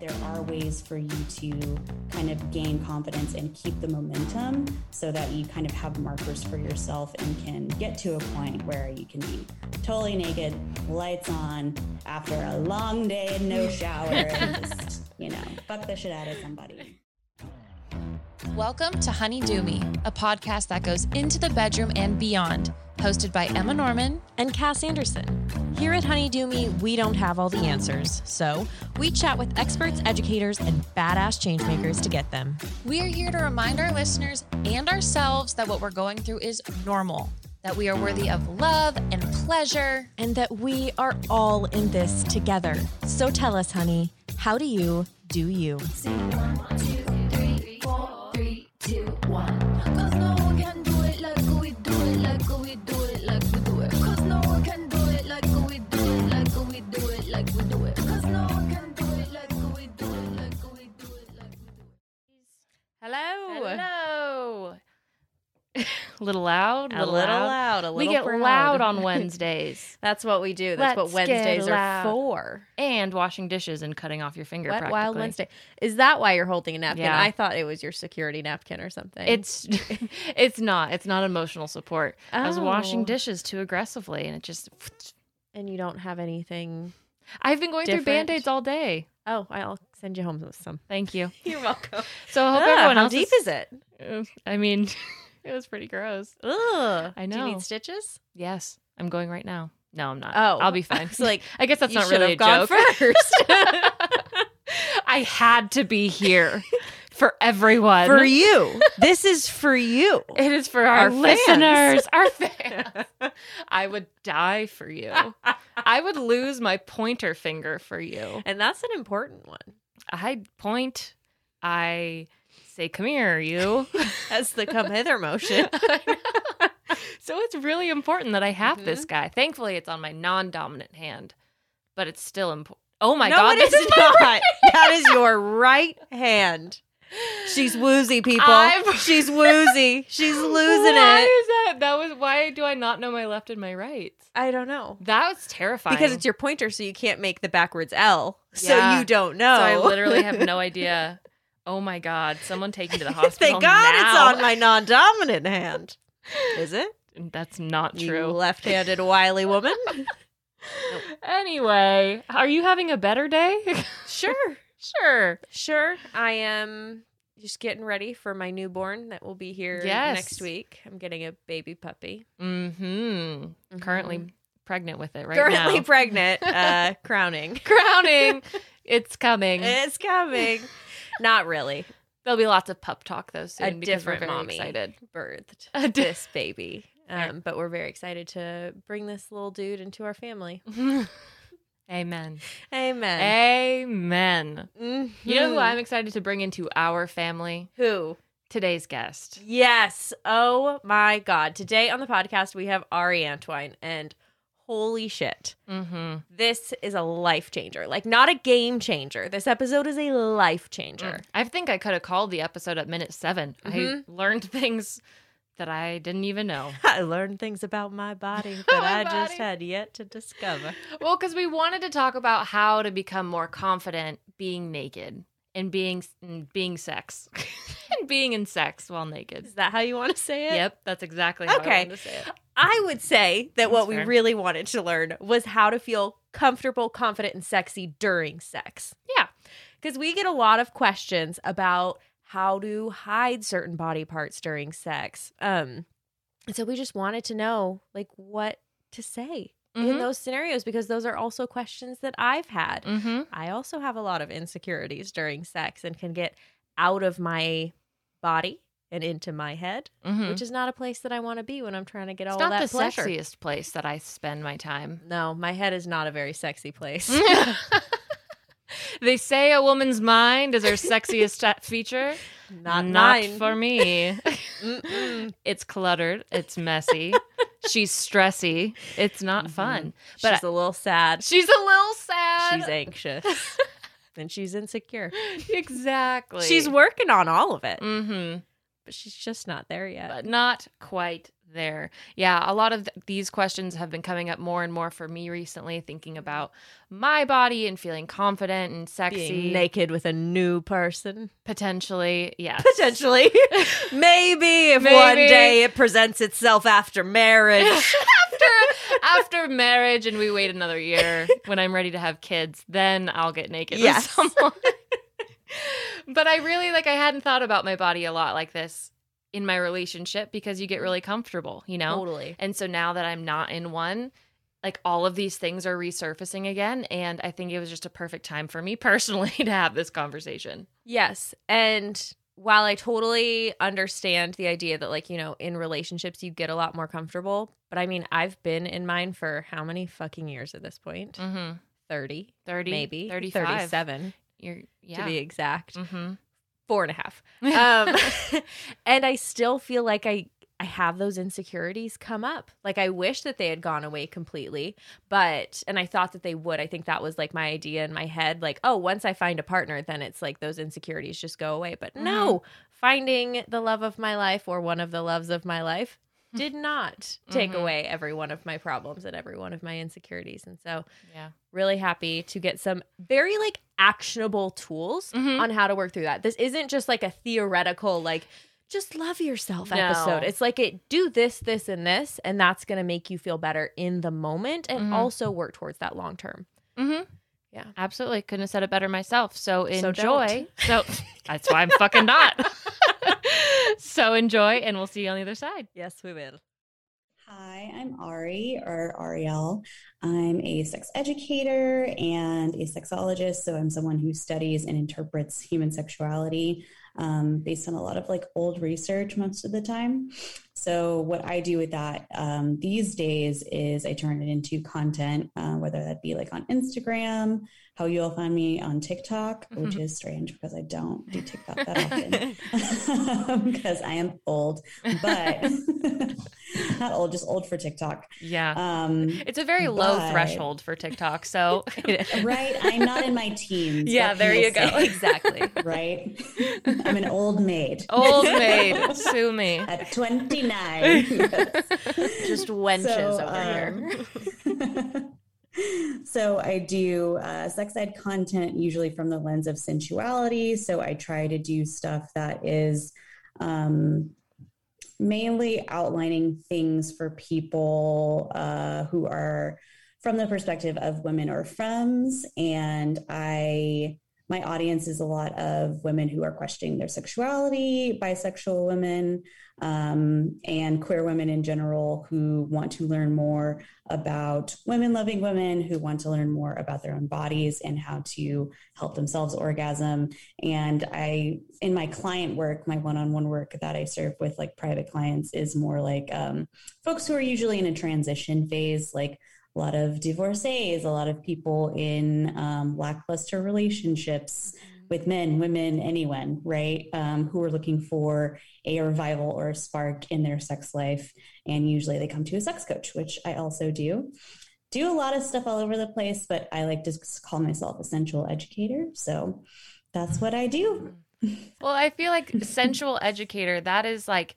there are ways for you to kind of gain confidence and keep the momentum so that you kind of have markers for yourself and can get to a point where you can be totally naked, lights on, after a long day and no shower, and just, you know, fuck the shit out of somebody. Welcome to Honey Dew Me, a podcast that goes into the bedroom and beyond, hosted by Emma Norman and Cass Anderson. Here at Honeydew Me, we don't have all the answers, so we chat with experts, educators, and badass changemakers to get them. We are here to remind our listeners and ourselves that what we're going through is normal, that we are worthy of love and pleasure, and that we are all in this together. So tell us, honey, how do you do you? Hello. Hello. a little loud. A little loud. A little we get proud. loud on Wednesdays That's what we do. That's Let's what Wednesdays are loud. for. and washing dishes and cutting off your finger. Wet. Wild Wednesday. Is that why you're holding a napkin? Yeah. I thought it was your security napkin or something. It's it's not. It's not emotional support. I was washing Oh. dishes too aggressively, and it just. and you don't have anything. I've been going Different. through band aids all day. Oh, I'll send you home with some. Thank you. You're welcome. So I hope Ah, everyone how else deep is it? I mean, it was pretty gross. Ugh. I know. Do you need stitches? Yes, I'm going right now. No, I'm not. Oh, I'll be fine. Like I guess that's not really a gone joke. first. I had to be here for everyone. for you. This is for you. It is for our, Our listeners, our fans. I would die for you. I would lose my pointer finger for you. And that's an important one. I point. I say, "Come here, you." That's the come hither motion. so it's really important that I have this Mm-hmm. guy. Thankfully, it's on my non-dominant hand, but it's still important. Oh my no, god, it this is not. That is your right hand. She's woozy, people. I'm- She's woozy. She's losing it. why it. is that? That was why do I not know my left and my right? I don't know. That was terrifying. Because it's your pointer, so you can't make the backwards L. So you don't know. So I literally have no idea. Oh my god! Someone take me to the hospital Thank God now. it's on my non-dominant hand. Is it? That's not You true. left-handed wily woman. Anyway, are you having a better day? Sure. Sure. Sure. I am just getting ready for my newborn that will be here Yes. next week. I'm getting a baby puppy. Mm-hmm. Currently pregnant with it right Currently now. pregnant, uh, crowning. Crowning. it's coming. It's coming. Not really. There'll be lots of pup talk though soon A because we're different very mommy excited. birthed A di- this baby. Um, but we're very excited to bring this little dude into our family. Amen. Amen. Amen. You know who Mhm. I'm excited to bring into our family? Who? Today's guest. Yes. Oh my God. Today on the podcast, we have Ari Antwine, and holy shit. Mm-hmm. This is a life changer. Like, not a game changer. This episode is a life changer. I think I could have called the episode at minute 7 I Mhm. learned things that I didn't even know. I learned things about my body that My I just had yet to discover. well, because we wanted to talk about how to become more confident being naked and being and being sex and being in sex while naked. Is that how you want to say it? Yep, that's exactly how I Okay. to say it. I would say that what That's we fair. really wanted to learn was how to feel comfortable, confident, and sexy during sex. Yeah. Because we get a lot of questions about how to hide certain body parts during sex. Um, so we just wanted to know like what to say in Mhm. those scenarios because those are also questions that I've had. Mm-hmm. I also have a lot of insecurities during sex and can get out of my body and into my head, Mm-hmm. which is not a place that I want to be when I'm trying to get it's all not that the pleasure. sexiest place that I spend my time. No, my head is not a very sexy place. they say a woman's mind is her sexiest feature. not Not mine. for me. It's cluttered. It's messy. She's stressy. It's not fun. But But she's a little sad. She's a little sad. She's anxious. and she's insecure. exactly. She's working on all of it, Mm-hmm. but she's just not there yet. But not quite there. Yeah, a lot of th- these questions have been coming up more and more for me recently, thinking about my body and feeling confident and sexy. Being naked with a new person. Potentially, yes. Potentially. Maybe if one day it presents itself after marriage. after after marriage and we wait another year when I'm ready to have kids, then I'll get naked Yes. with someone. but I really like I hadn't thought about my body a lot like this in my relationship because you get really comfortable, you know? Totally. And so now that I'm not in one, like all of these things are resurfacing again and I think it was just a perfect time for me personally to have this conversation. Yes. And while I totally understand the idea that, like, you know, in relationships you get a lot more comfortable, but I mean, I've been in mine for how many fucking years at this point? Mhm. 30, 30 maybe 35. 37 You're yeah. to be exact. Mhm. Four and a half. Um, and I still feel like I I have those insecurities come up. Like I wish that they had gone away completely, but and I thought that they would. I think that was like my idea in my head like, oh, once I find a partner, then it's like those insecurities just go away. But no, finding the love of my life or one of the loves of my life did not take Mhm. away every one of my problems and every one of my insecurities. And so yeah. really happy to get some very like actionable tools Mhm. on how to work through that. This isn't just like a theoretical like just love yourself No. episode. It's like it do this, this, and this, and that's gonna make you feel better in the moment and Mhm. also work towards that long term. Mm-hmm. Yeah. Absolutely. Couldn't have said it better myself. So So enjoy. So, that's why I'm fucking not. so enjoy, and we'll see you on the other side. Yes, we will. Hi, I'm Ari or Ariel. I'm a sex educator and a sexologist. So I'm someone who studies and interprets human sexuality um, based on a lot of like old research most of the time. So what I do with that um, these days is I turn it into content, uh, whether that be like on Instagram, how you'll find me on TikTok, which is strange because I don't do TikTok that often because I am old, but not old, just old for TikTok. Yeah. Um, it's a very low but- threshold for TikTok. So, right? I'm not in my teens. Yeah, there you go. say? Exactly. Right? I'm an old maid old maid, sue me. at 29. Just wenches So, over here. So I do uh, sex ed content usually from the lens of sensuality. So I try to do stuff that is um, mainly outlining things for people uh, who are from the perspective of women or femmes, and I my audience is a lot of women who are questioning their sexuality, bisexual women, um, and queer women in general who want to learn more about women loving women, who want to learn more about their own bodies and how to help themselves orgasm. And I, in my client work, my one on one work that I serve with like private clients is more like um, folks who are usually in a transition phase, like a lot of divorcees, a lot of people in um, lackluster relationships with men, women, anyone, right? Um, who are looking for a revival or a spark in their sex life. And usually they come to a sex coach, which I also do. Do a lot of stuff all over the place, but I like to call myself a sensual educator. So that's what I do. Well, I feel like sensual educator, that is like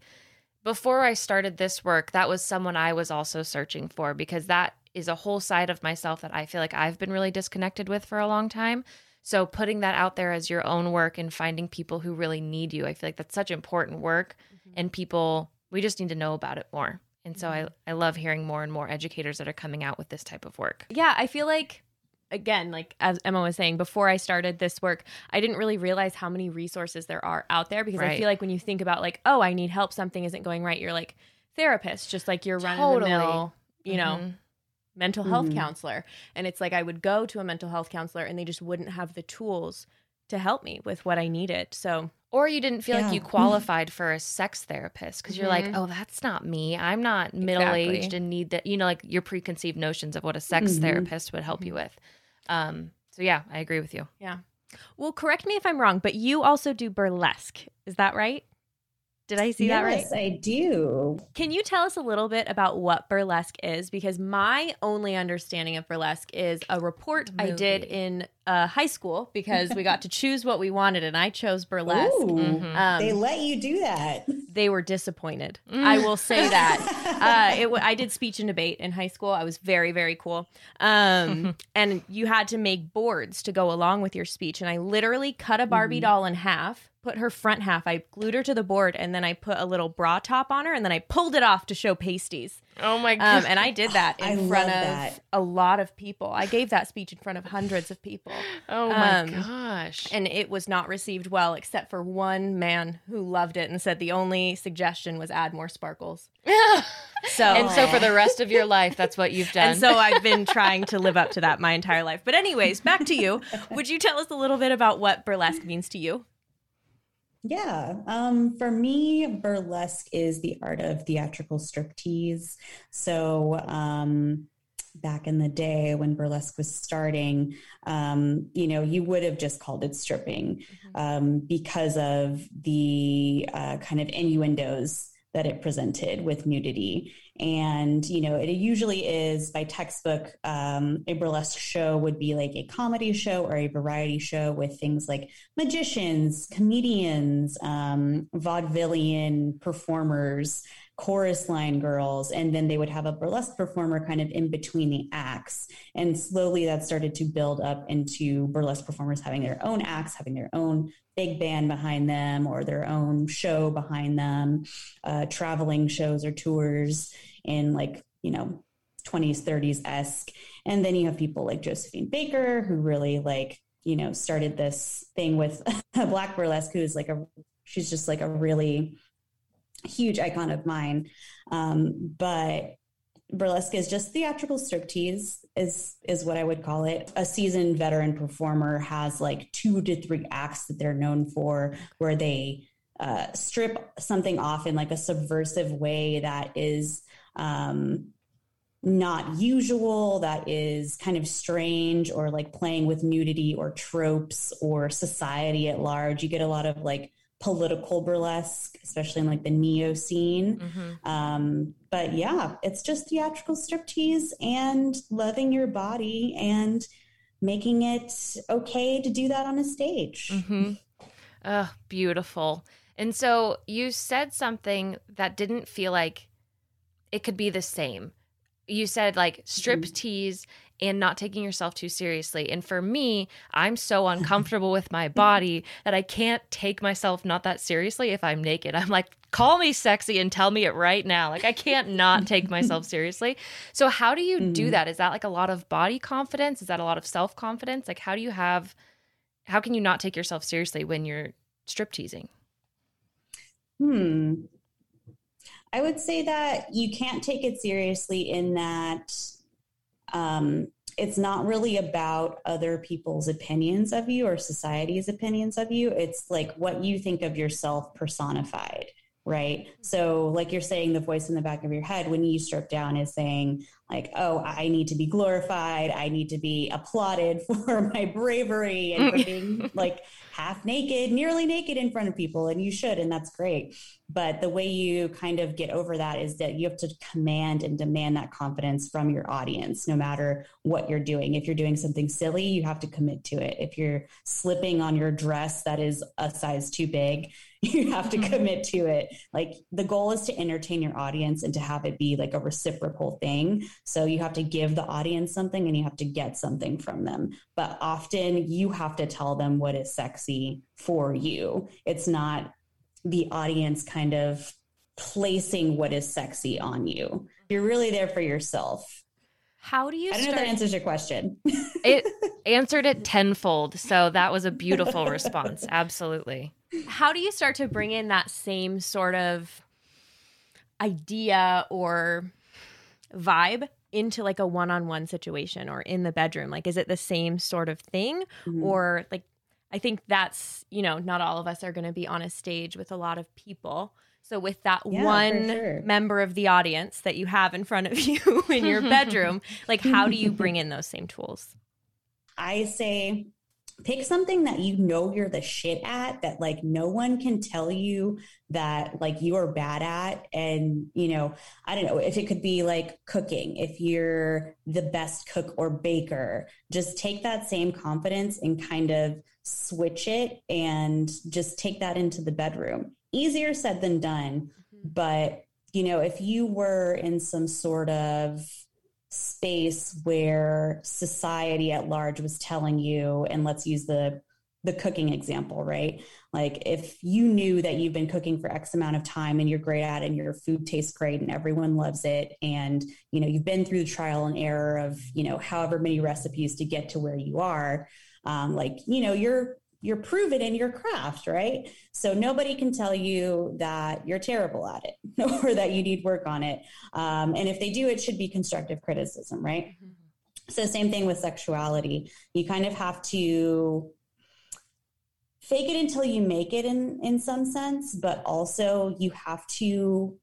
before I started this work, that was someone I was also searching for because that is a whole side of myself that I feel like I've been really disconnected with for a long time. So putting that out there as your own work and finding people who really need you, I feel like that's such important work and people we just need to know about it more. And so I, I love hearing more and more educators that are coming out with this type of work. yeah, I feel like again, like as Emma was saying, before I started this work, I didn't really realize how many resources there are out there because I feel like when you think about like, oh, I need help, something isn't going right, you're like therapist, just like you're running the mill, you know, Mhm. Mental health Mhm. counselor. And it's like I would go to a mental health counselor and they just wouldn't have the tools to help me with what I needed. So Or you didn't feel like you qualified for a sex therapist because you're like, Mhm. oh, that's not me. I'm not middle aged Exactly. and need that. You know, like your preconceived notions of what a sex Mhm. therapist would help you with. Um, so yeah, I agree with you. Yeah. Well, correct me if I'm wrong, but you also do burlesque. Is that right? Did I see that right? Yes, I do. Can you tell us a little bit about what burlesque is? Because my only understanding of burlesque is a report I did in uh, high school because we got to choose what we wanted, and I chose burlesque. Ooh, Mhm. Um, they let you do that. they were disappointed. I will say that. Uh, it, w- I did speech and debate in high school. I was very, very cool. Um, and you had to make boards to go along with your speech. And I literally cut a Barbie Mhm. doll in half, put her front half, I glued her to the board, and then I put a little bra top on her, and then I pulled it off to show pasties. Oh my god. Um, and I did that I in front of that. a lot of people. I gave that speech in front of hundreds of people. oh my um, gosh. And it was not received well, except for one man who loved it and said the only suggestion was add more sparkles. So and so for the rest of your life, that's what you've done. and so I've been trying to live up to that my entire life. But anyways, back to you. Would you tell us a little bit about what burlesque means to you? Yeah. Um, for me, burlesque is the art of theatrical striptease. So, um, back in the day when burlesque was starting, um, you know, you would have just called it stripping um, because of the uh, kind of innuendos that it presented with nudity. And, you know, it usually is by textbook, um, a burlesque show would be like a comedy show or a variety show with things like magicians, comedians, um, vaudevillian performers, chorus line girls, and then they would have a burlesque performer kind of in between the acts. And slowly that started to build up into burlesque performers having their own acts, having their own big band behind them or their own show behind them, uh, traveling shows or tours in like, you know, 20s, 30s esque. And then you have people like Josephine Baker who really like, you know, started this thing with Black Burlesque, who's like a, she's just like a really huge icon of mine. Um, but burlesque is just theatrical striptease is is what I would call it. A seasoned veteran performer has like two to three acts that they're known for, where they uh, strip something off in like a subversive way that is um, not usual, that is kind of strange, or like playing with nudity or tropes or society at large. You get a lot of like political burlesque, especially in like the neo scene. Mhm. Um, but yeah, it's just theatrical striptease and loving your body and making it okay to do that on a stage. Mm-hmm. Oh, beautiful. And so you said something that didn't feel like it could be the same. You said like strip tease and not taking yourself too seriously. And for me, I'm so uncomfortable with my body that I can't take myself not that seriously if I'm naked. I'm like, call me sexy and tell me it right now. Like I can't not take myself seriously. So how do you do Mhm. that? Is that like a lot of body confidence? Is that a lot of self-confidence? Like how do you have how can you not take yourself seriously when you're strip teasing? Hmm. I would say that you can't take it seriously in that um, it's not really about other people's opinions of you or society's opinions of you. It's like what you think of yourself personified, right? So, like you're saying, the voice in the back of your head when you strip down is saying, like, oh, I need to be glorified. I need to be applauded for my bravery and for being like half naked, nearly naked in front of people. And you should, and that's great. But the way you kind of get over that is that you have to command and demand that confidence from your audience, no matter what you're doing. If you're doing something silly, you have to commit to it. If you're slipping on your dress that is a size too big, you have to mm-hmm. commit to it. Like the goal is to entertain your audience and to have it be like a reciprocal thing. So you have to give the audience something and you have to get something from them. But often you have to tell them what is sexy for you. It's not the audience kind of placing what is sexy on you. You're really there for yourself. How do you I don't know if that answers your question. It answered it tenfold. So that was a beautiful response. Absolutely. how do you start to bring in that same sort of idea or vibe into like a one-on-one situation or in the bedroom like is it the same sort of thing Mhm. or like i think that's you know not all of us are going to be on a stage with a lot of people so with that Yeah, one sure. member of the audience that you have in front of you in your bedroom like how do you bring in those same tools? I say pick something that you know you're the shit at that like no one can tell you that like you are bad at. And you know i don't know if it could be like cooking if you're the best cook or baker just take that same confidence and kind of switch it and just take that into the bedroom easier said than done mm-hmm. but you know if you were in some sort of space where society at large was telling you and let's use the the cooking example right like if you knew that you've been cooking for x amount of time and you're great at it and your food tastes great and everyone loves it and you know you've been through the trial and error of you know however many recipes to get to where you are um, like you know you're you're proven in your craft, right? So nobody can tell you that you're terrible at it or that you need work on it. Um, and if they do, it should be constructive criticism, right? Mm-hmm. So same thing with sexuality. You kind of have to fake it until you make it in in some sense, but also you have to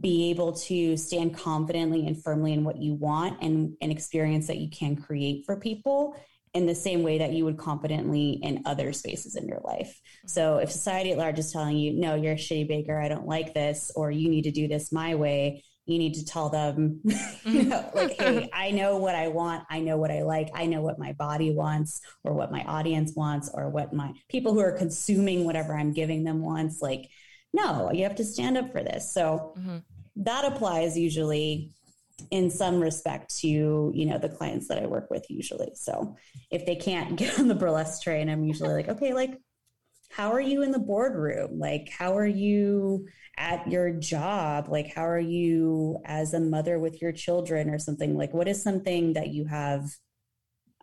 be able to stand confidently and firmly in what you want and an experience that you can create for people in the same way that you would confidently in other spaces in your life. So if society at large is telling you, no, you're a shitty baker, I don't like this, or you need to do this my way, you need to tell them, you know, like, hey, I know what I want. I know what I like. I know what my body wants or what my audience wants or what my people who are consuming whatever I'm giving them wants. Like, no, you have to stand up for this. So mm-hmm. that applies usually in some respect to you know the clients that i work with usually. So if they can't get on the burlesque train i'm usually like okay like how are you in the boardroom? Like how are you at your job? Like how are you as a mother with your children or something? Like what is something that you have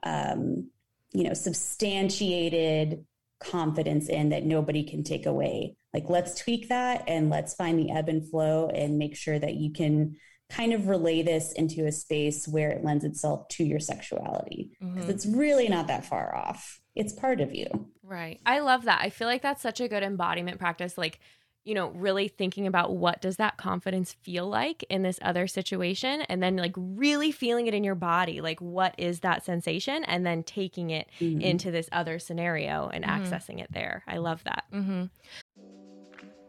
um you know substantiated confidence in that nobody can take away? Like let's tweak that and let's find the ebb and flow and make sure that you can kind of relay this into a space where it lends itself to your sexuality because mm-hmm. it's really not that far off. It's part of you. Right. I love that. I feel like that's such a good embodiment practice like you know, really thinking about what does that confidence feel like in this other situation and then like really feeling it in your body. Like what is that sensation and then taking it mm-hmm. into this other scenario and mm-hmm. accessing it there. I love that. Mm-hmm.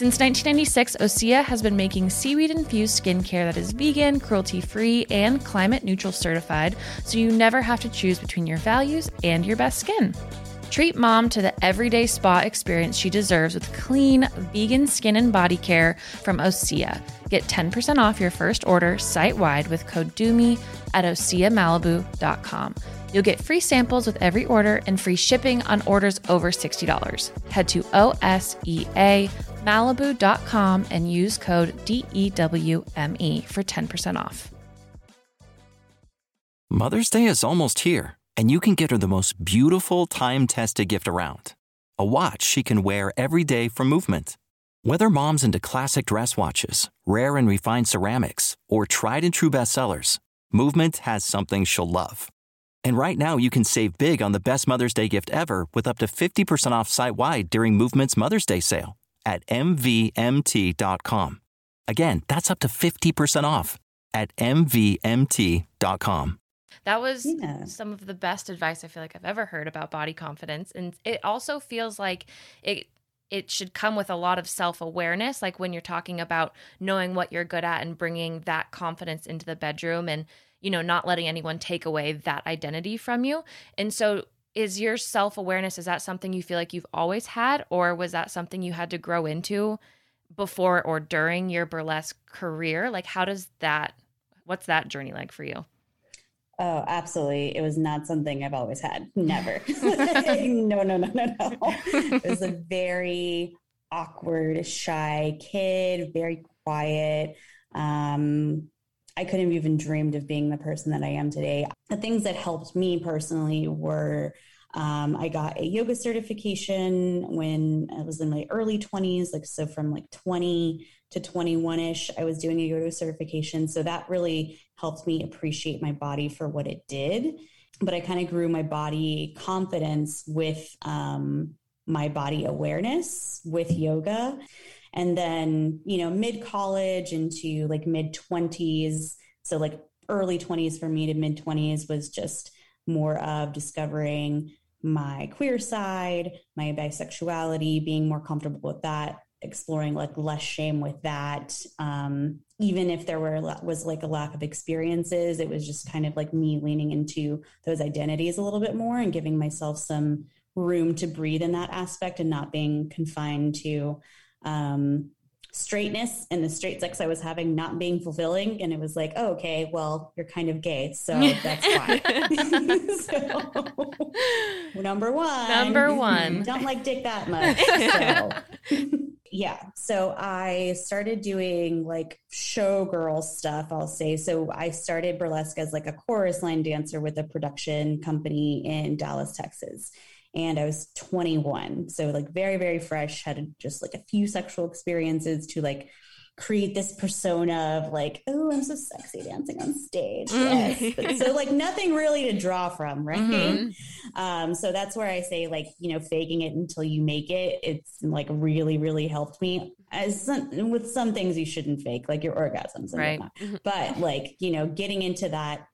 Since 1996, Osea has been making seaweed infused skincare that is vegan, cruelty free, and climate neutral certified, so you never have to choose between your values and your best skin. Treat mom to the everyday spa experience she deserves with clean, vegan skin and body care from Osea. Get 10% off your first order site wide with code DEWME at OseaMalibu.com. You'll get free samples with every order and free shipping on orders over $60. Head to OSEAMalibu.com and use code DEWME for 10% off. Mother's Day is almost here, and you can get her the most beautiful time tested gift around a watch she can wear every day for movement. Whether mom's into classic dress watches, rare and refined ceramics, or tried and true bestsellers, Movement has something she'll love. And right now, you can save big on the best Mother's Day gift ever with up to 50% off site wide during Movement's Mother's Day sale at MVMT.com. Again, that's up to 50% off at MVMT.com. That was yeah. some of the best advice I feel like I've ever heard about body confidence. And it also feels like it it should come with a lot of self-awareness like when you're talking about knowing what you're good at and bringing that confidence into the bedroom and you know, not letting anyone take away that identity from you. And so is your self-awareness is that something you feel like you've always had or was that something you had to grow into before or during your burlesque career? Like how does that what's that journey like for you? Oh, absolutely. It was not something I've always had. Never. no, no, no, no, no. It was a very awkward, shy kid, very quiet. Um, I couldn't have even dreamed of being the person that I am today. The things that helped me personally were um, I got a yoga certification when I was in my early 20s, like so from like 20 to 21 ish, I was doing a yoga certification. So that really helped me appreciate my body for what it did. But I kind of grew my body confidence with um, my body awareness with yoga. And then, you know, mid college into like mid 20s. So, like early 20s for me to mid 20s was just more of discovering my queer side, my bisexuality, being more comfortable with that, exploring like less shame with that. Um, even if there were was like a lack of experiences, it was just kind of like me leaning into those identities a little bit more and giving myself some room to breathe in that aspect and not being confined to um, straightness and the straight sex I was having not being fulfilling. And it was like, oh, okay, well, you're kind of gay. So that's why. so, number one. Number one. Don't like dick that much. So. yeah. So I started doing like showgirl stuff, I'll say. So I started burlesque as like a chorus line dancer with a production company in Dallas, Texas and I was 21. So like very, very fresh, had just like a few sexual experiences to like create this persona of like, oh, I'm so sexy dancing on stage. Yes. but, so like nothing really to draw from, right? Mm-hmm. Um, so that's where I say like, you know, faking it until you make it. It's like really, really helped me. As some, with some things you shouldn't fake, like your orgasms, right? Mm-hmm. But like, you know, getting into that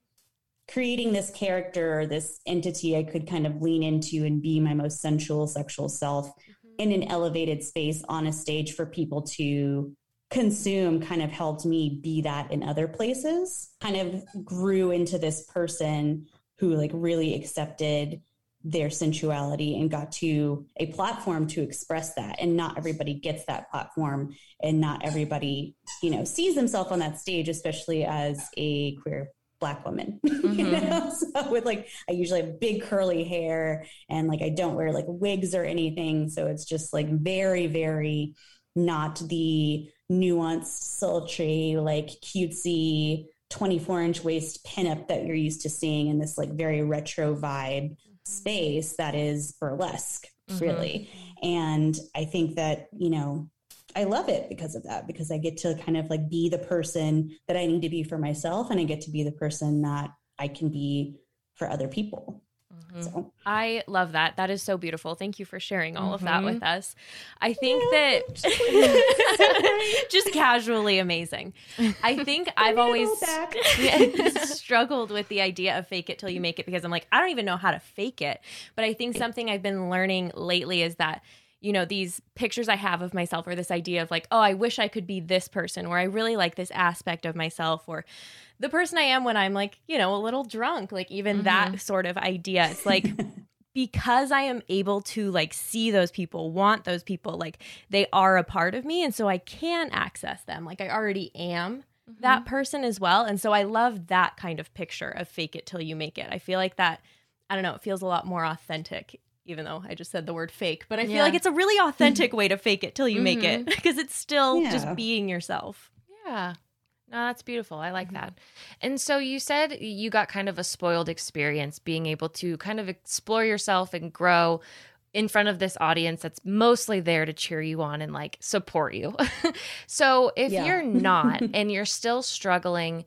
creating this character or this entity I could kind of lean into and be my most sensual sexual self mm-hmm. in an elevated space on a stage for people to consume kind of helped me be that in other places kind of grew into this person who like really accepted their sensuality and got to a platform to express that and not everybody gets that platform and not everybody you know sees themselves on that stage especially as a queer black woman mm-hmm. you know so with like i usually have big curly hair and like i don't wear like wigs or anything so it's just like very very not the nuanced sultry like cutesy 24 inch waist pinup that you're used to seeing in this like very retro vibe mm-hmm. space that is burlesque mm-hmm. really and i think that you know I love it because of that, because I get to kind of like be the person that I need to be for myself and I get to be the person that I can be for other people. Mm-hmm. So. I love that. That is so beautiful. Thank you for sharing all mm-hmm. of that with mm-hmm. us. I think yeah, that just casually amazing. I think I've always struggled with the idea of fake it till you make it because I'm like, I don't even know how to fake it. But I think something I've been learning lately is that you know, these pictures I have of myself or this idea of like, oh, I wish I could be this person, or I really like this aspect of myself, or the person I am when I'm like, you know, a little drunk, like even mm-hmm. that sort of idea. It's like, because I am able to like see those people, want those people, like they are a part of me. And so I can access them. Like I already am mm-hmm. that person as well. And so I love that kind of picture of fake it till you make it. I feel like that, I don't know, it feels a lot more authentic even though I just said the word fake, but I feel yeah. like it's a really authentic way to fake it till you mm-hmm. make it because mm-hmm. it's still yeah. just being yourself. Yeah. No, that's beautiful. I like mm-hmm. that. And so you said you got kind of a spoiled experience being able to kind of explore yourself and grow in front of this audience that's mostly there to cheer you on and like support you. so if yeah. you're not and you're still struggling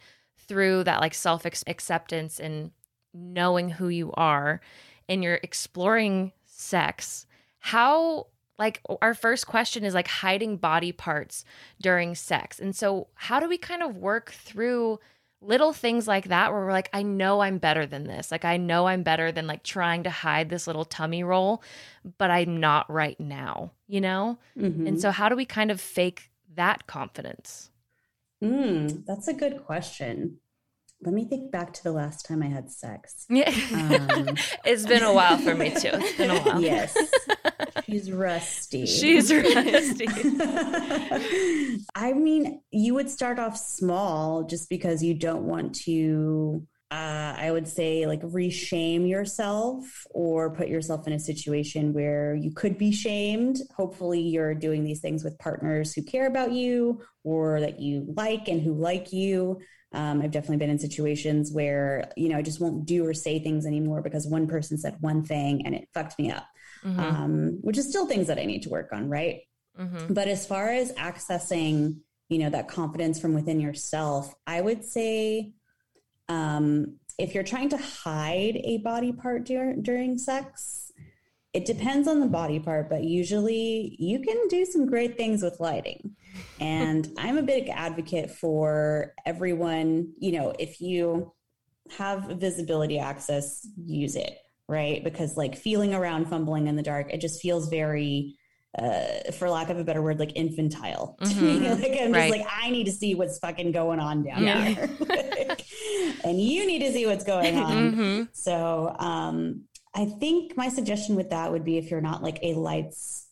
through that like self acceptance and knowing who you are, and you're exploring sex, how like our first question is like hiding body parts during sex. And so how do we kind of work through little things like that where we're like I know I'm better than this. Like I know I'm better than like trying to hide this little tummy roll, but I'm not right now, you know? Mm-hmm. And so how do we kind of fake that confidence? Mm, that's a good question let me think back to the last time I had sex. Yeah. Um, it's been a while for me too. It's been a while. Yes. She's rusty. She's rusty. I mean, you would start off small just because you don't want to uh, I would say like reshame yourself or put yourself in a situation where you could be shamed. Hopefully, you're doing these things with partners who care about you or that you like and who like you. Um, I've definitely been in situations where, you know, I just won't do or say things anymore because one person said one thing and it fucked me up, mm-hmm. um, which is still things that I need to work on, right? Mm-hmm. But as far as accessing, you know, that confidence from within yourself, I would say, um, if you're trying to hide a body part dur- during sex, it depends on the body part, but usually you can do some great things with lighting. And I'm a big advocate for everyone, you know, if you have visibility access, use it, right? Because like feeling around, fumbling in the dark, it just feels very uh, for lack of a better word, like infantile. Mm-hmm. like I'm right. just like, I need to see what's fucking going on down yeah. here. like, and you need to see what's going on. Mm-hmm. So um, I think my suggestion with that would be if you're not like a lights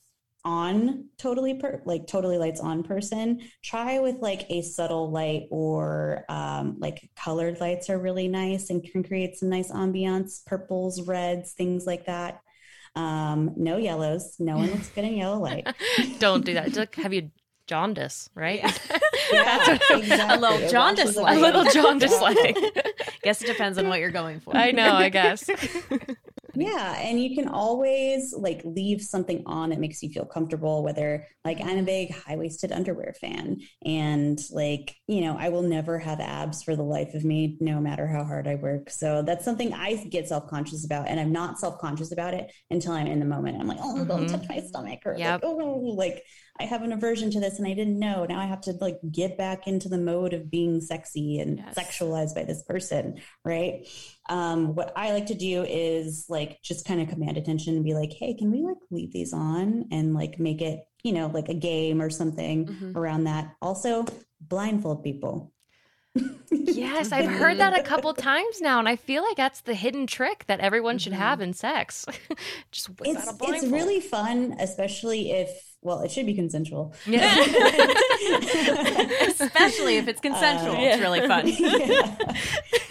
on totally per like totally lights on person try with like a subtle light or um, like colored lights are really nice and can create some nice ambiance purples reds things like that um, no yellows. No one looks good in yellow light. Don't do that. Just have you jaundice, right? Yeah, exactly. a little jaundice light. A little jaundice light. Guess it depends on what you're going for. I know, I guess. Yeah. And you can always like leave something on that makes you feel comfortable, whether like I'm a big high waisted underwear fan. And like, you know, I will never have abs for the life of me, no matter how hard I work. So that's something I get self conscious about. And I'm not self conscious about it until I'm in the moment. I'm like, oh, mm-hmm. don't touch my stomach. Or yep. like, oh, like I have an aversion to this and I didn't know. Now I have to like get back into the mode of being sexy and yes. sexualized by this person, right? Um, what I like to do is like just kind of command attention and be like, hey, can we like leave these on and like make it, you know, like a game or something mm-hmm. around that. Also, blindfold people. Yes, I've heard that a couple times now, and I feel like that's the hidden trick that everyone mm-hmm. should have in sex. Just it's, it's really fun, especially if well, it should be consensual. Yeah. Especially if it's consensual. Uh, it's really fun. yeah.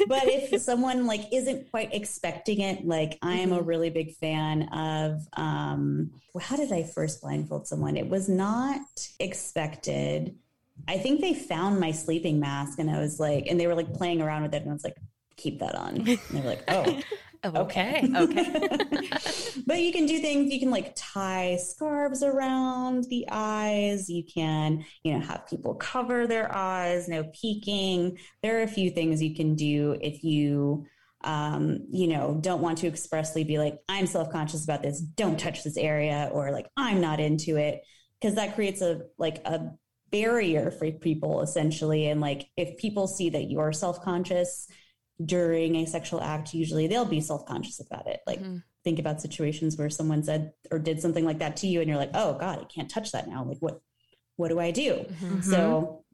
But if someone like isn't quite expecting it, like I am a mm-hmm. really big fan of um how did I first blindfold someone? It was not expected. I think they found my sleeping mask and I was like, and they were like playing around with it and I was like, keep that on. And they were like, oh, okay. Okay. but you can do things, you can like tie scarves around the eyes. You can, you know, have people cover their eyes, no peeking. There are a few things you can do if you um, you know, don't want to expressly be like, I'm self conscious about this, don't touch this area, or like, I'm not into it. Cause that creates a like a barrier for people essentially. And like, if people see that you're self conscious, during a sexual act, usually they'll be self conscious about it. Like, mm-hmm. think about situations where someone said or did something like that to you, and you're like, oh God, I can't touch that now. Like, what? What do I do? Mm-hmm. So,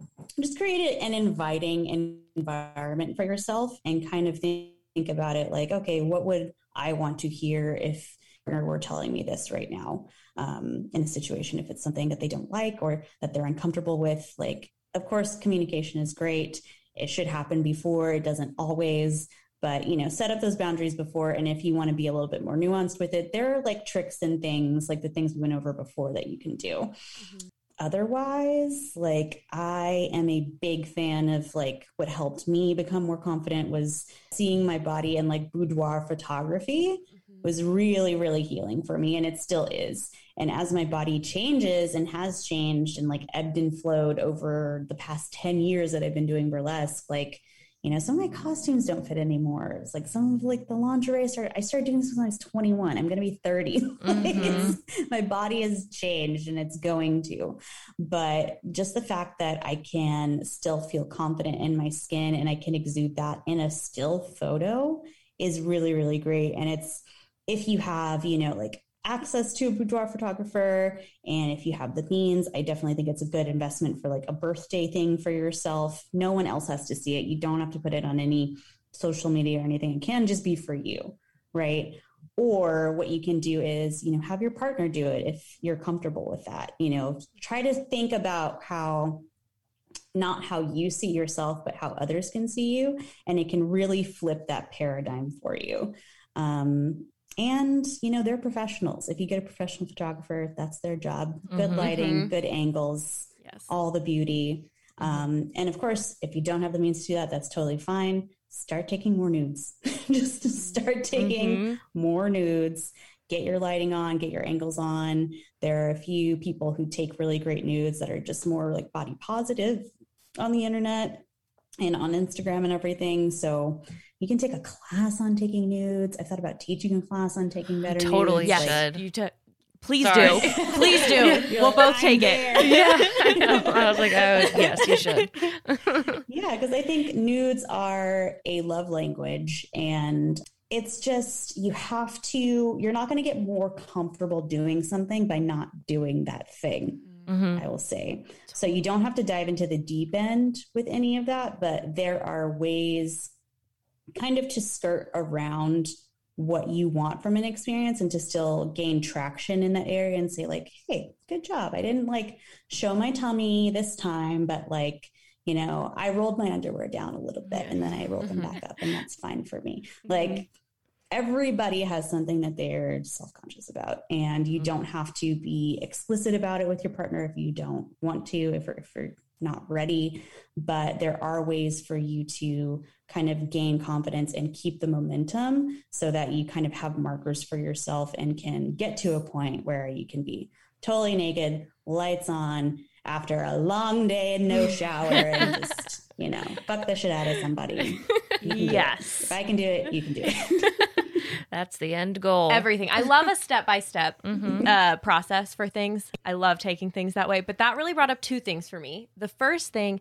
just create an inviting environment for yourself and kind of think, think about it like, okay, what would I want to hear if were telling me this right now um, in a situation if it's something that they don't like or that they're uncomfortable with like of course communication is great. It should happen before. It doesn't always but you know set up those boundaries before. And if you want to be a little bit more nuanced with it there are like tricks and things like the things we went over before that you can do. Mm-hmm. otherwise like i am a big fan of like what helped me become more confident was seeing my body in like boudoir photography was really, really healing for me. And it still is. And as my body changes and has changed and like ebbed and flowed over the past 10 years that I've been doing burlesque, like, you know, some of my costumes don't fit anymore. It's like some of like the lingerie I started, I started doing this when I was 21. I'm going to be 30. Mm-hmm. my body has changed and it's going to. But just the fact that I can still feel confident in my skin and I can exude that in a still photo is really, really great. And it's, if you have, you know, like access to a boudoir photographer and if you have the means, I definitely think it's a good investment for like a birthday thing for yourself. No one else has to see it. You don't have to put it on any social media or anything. It can just be for you, right? Or what you can do is, you know, have your partner do it if you're comfortable with that. You know, try to think about how not how you see yourself, but how others can see you. And it can really flip that paradigm for you. Um, and you know they're professionals if you get a professional photographer that's their job good mm-hmm. lighting mm-hmm. good angles yes. all the beauty mm-hmm. um, and of course if you don't have the means to do that that's totally fine start taking more nudes just start taking mm-hmm. more nudes get your lighting on get your angles on there are a few people who take really great nudes that are just more like body positive on the internet and on Instagram and everything. So you can take a class on taking nudes. I thought about teaching a class on taking better totally nudes. should. Like, you t- Please Sorry. do. Please do. we'll like, both take there. it. Yeah. I, I was like, oh, yes, you should. yeah, because I think nudes are a love language. And it's just, you have to, you're not going to get more comfortable doing something by not doing that thing mm-hmm. I will say. So you don't have to dive into the deep end with any of that, but there are ways kind of to skirt around what you want from an experience and to still gain traction in that area and say like hey good job i didn't like show my tummy this time but like you know i rolled my underwear down a little bit and then i rolled them mm-hmm. back up and that's fine for me like everybody has something that they're self-conscious about and you mm-hmm. don't have to be explicit about it with your partner if you don't want to if, if you're not ready. But there are ways for you to kind of gain confidence and keep the momentum so that you kind of have markers for yourself and can get to a point where you can be totally naked lights on after a long day and no shower and just you know fuck the shit out of somebody. Yes. If i can do it you can do it That's the end goal. Everything. I love a step by step process for things. I love taking things that way. But that really brought up two things for me. The first thing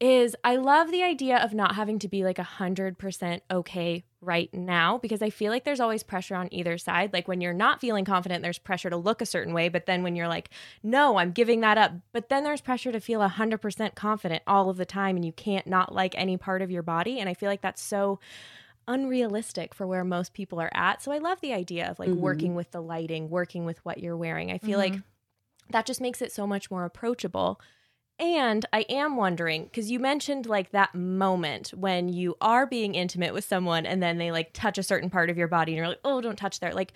is I love the idea of not having to be like a hundred percent okay right now because I feel like there's always pressure on either side. Like when you're not feeling confident, there's pressure to look a certain way. But then when you're like, no, I'm giving that up. But then there's pressure to feel a hundred percent confident all of the time and you can't not like any part of your body. And I feel like that's so unrealistic for where most people are at. So I love the idea of like mm-hmm. working with the lighting, working with what you're wearing. I feel mm-hmm. like that just makes it so much more approachable. And I am wondering because you mentioned like that moment when you are being intimate with someone and then they like touch a certain part of your body and you're like, oh, don't touch there. Like,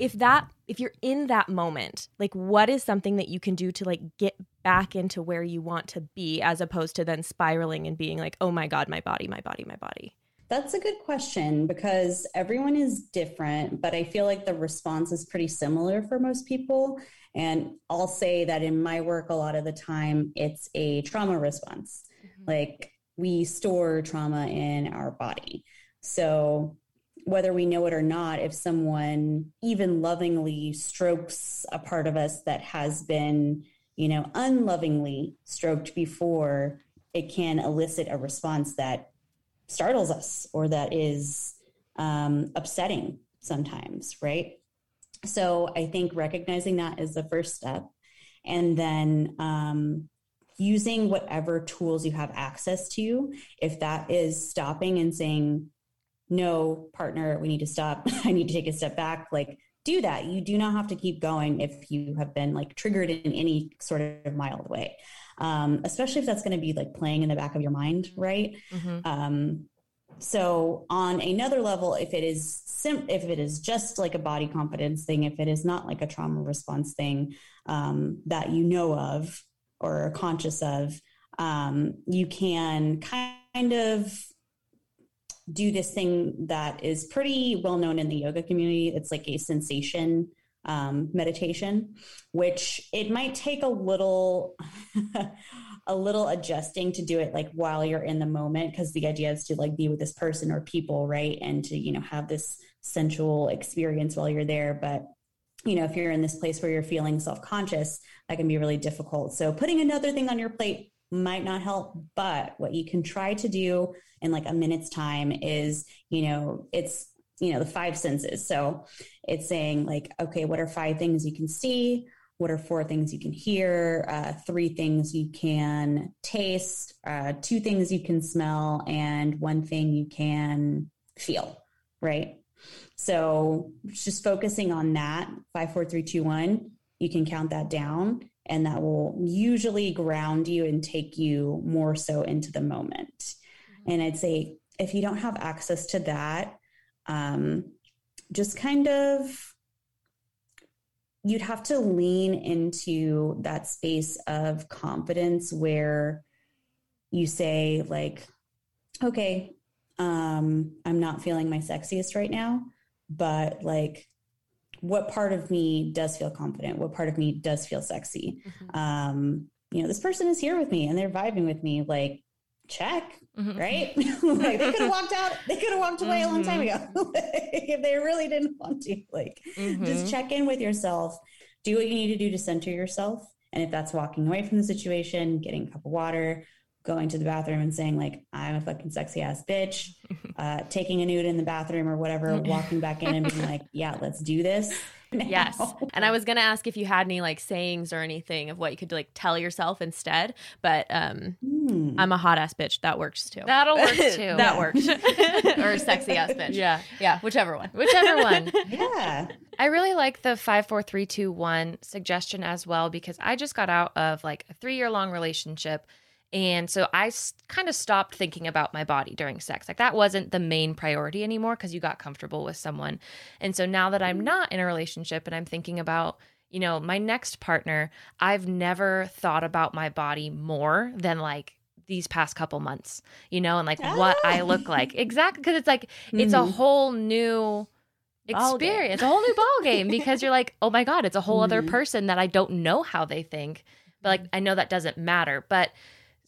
if that, if you're in that moment, like, what is something that you can do to like get back into where you want to be as opposed to then spiraling and being like, oh my God, my body, my body, my body? That's a good question because everyone is different, but I feel like the response is pretty similar for most people. And I'll say that in my work, a lot of the time, it's a trauma response. Mm-hmm. Like we store trauma in our body. So whether we know it or not, if someone even lovingly strokes a part of us that has been, you know, unlovingly stroked before, it can elicit a response that startles us or that is um, upsetting sometimes, right? So I think recognizing that is the first step. And then um, using whatever tools you have access to, if that is stopping and saying, no, partner, we need to stop. I need to take a step back. Like, do that. You do not have to keep going if you have been like triggered in any sort of mild way um, especially if that's going to be like playing in the back of your mind, right? Mm-hmm. Um, so on another level, if it is sim- if it is just like a body confidence thing, if it is not like a trauma response thing um, that you know of or are conscious of, um, you can kind of do this thing that is pretty well known in the yoga community. It's like a sensation um, meditation, which it might take a little. a little adjusting to do it like while you're in the moment because the idea is to like be with this person or people right? And to you know have this sensual experience while you're there. But you know if you're in this place where you're feeling self-conscious that can be really difficult. So putting another thing on your plate might not help but what you can try to do in like a minute's time is you know it's you know the five senses. So it's saying like okay what are five things you can see? What are four things you can hear? Uh, three things you can taste? Uh, two things you can smell? And one thing you can feel right? So just focusing on that five four three two one you can count that down and that will usually ground you and take you more so into the moment. Mm-hmm. And I'd say if you don't have access to that, um, just kind of you'd have to lean into that space of confidence where you say like okay um i'm not feeling my sexiest right now but like what part of me does feel confident what part of me does feel sexy mm-hmm. um you know this person is here with me and they're vibing with me like check mm-hmm. right like they could have walked out they could have walked away mm-hmm. a long time mm-hmm. ago if they really didn't want to like mm-hmm. just check in with yourself do what you need to do to center yourself and if that's walking away from the situation getting a cup of water going to the bathroom and saying like i'm a fucking sexy ass bitch uh, taking a nude in the bathroom or whatever walking back in and being like yeah let's do this now. yes. And i was gonna ask if you had any like sayings or anything of what you could like tell yourself instead but um mm. i'm a hot ass bitch. That works too. That'll work too. That works. Or sexy ass bitch. Yeah yeah whichever one. Whichever one. Yeah. I really like the five, four, three, two, one suggestion as well because I just got out of like a three year long relationship and so I kind of stopped thinking about my body during sex. Like that wasn't the main priority anymore because you got comfortable with someone. And so now that I'm not in a relationship and I'm thinking about, you know, my next partner, I've never thought about my body more than like these past couple months, you know, and like ah. what I look like. Exactly. Cause it's like, mm-hmm. it's a mm-hmm. whole new experience, it's a whole new ball game because you're like, oh my God, it's a whole mm-hmm. other person that I don't know how they think. But like, I know that doesn't matter. But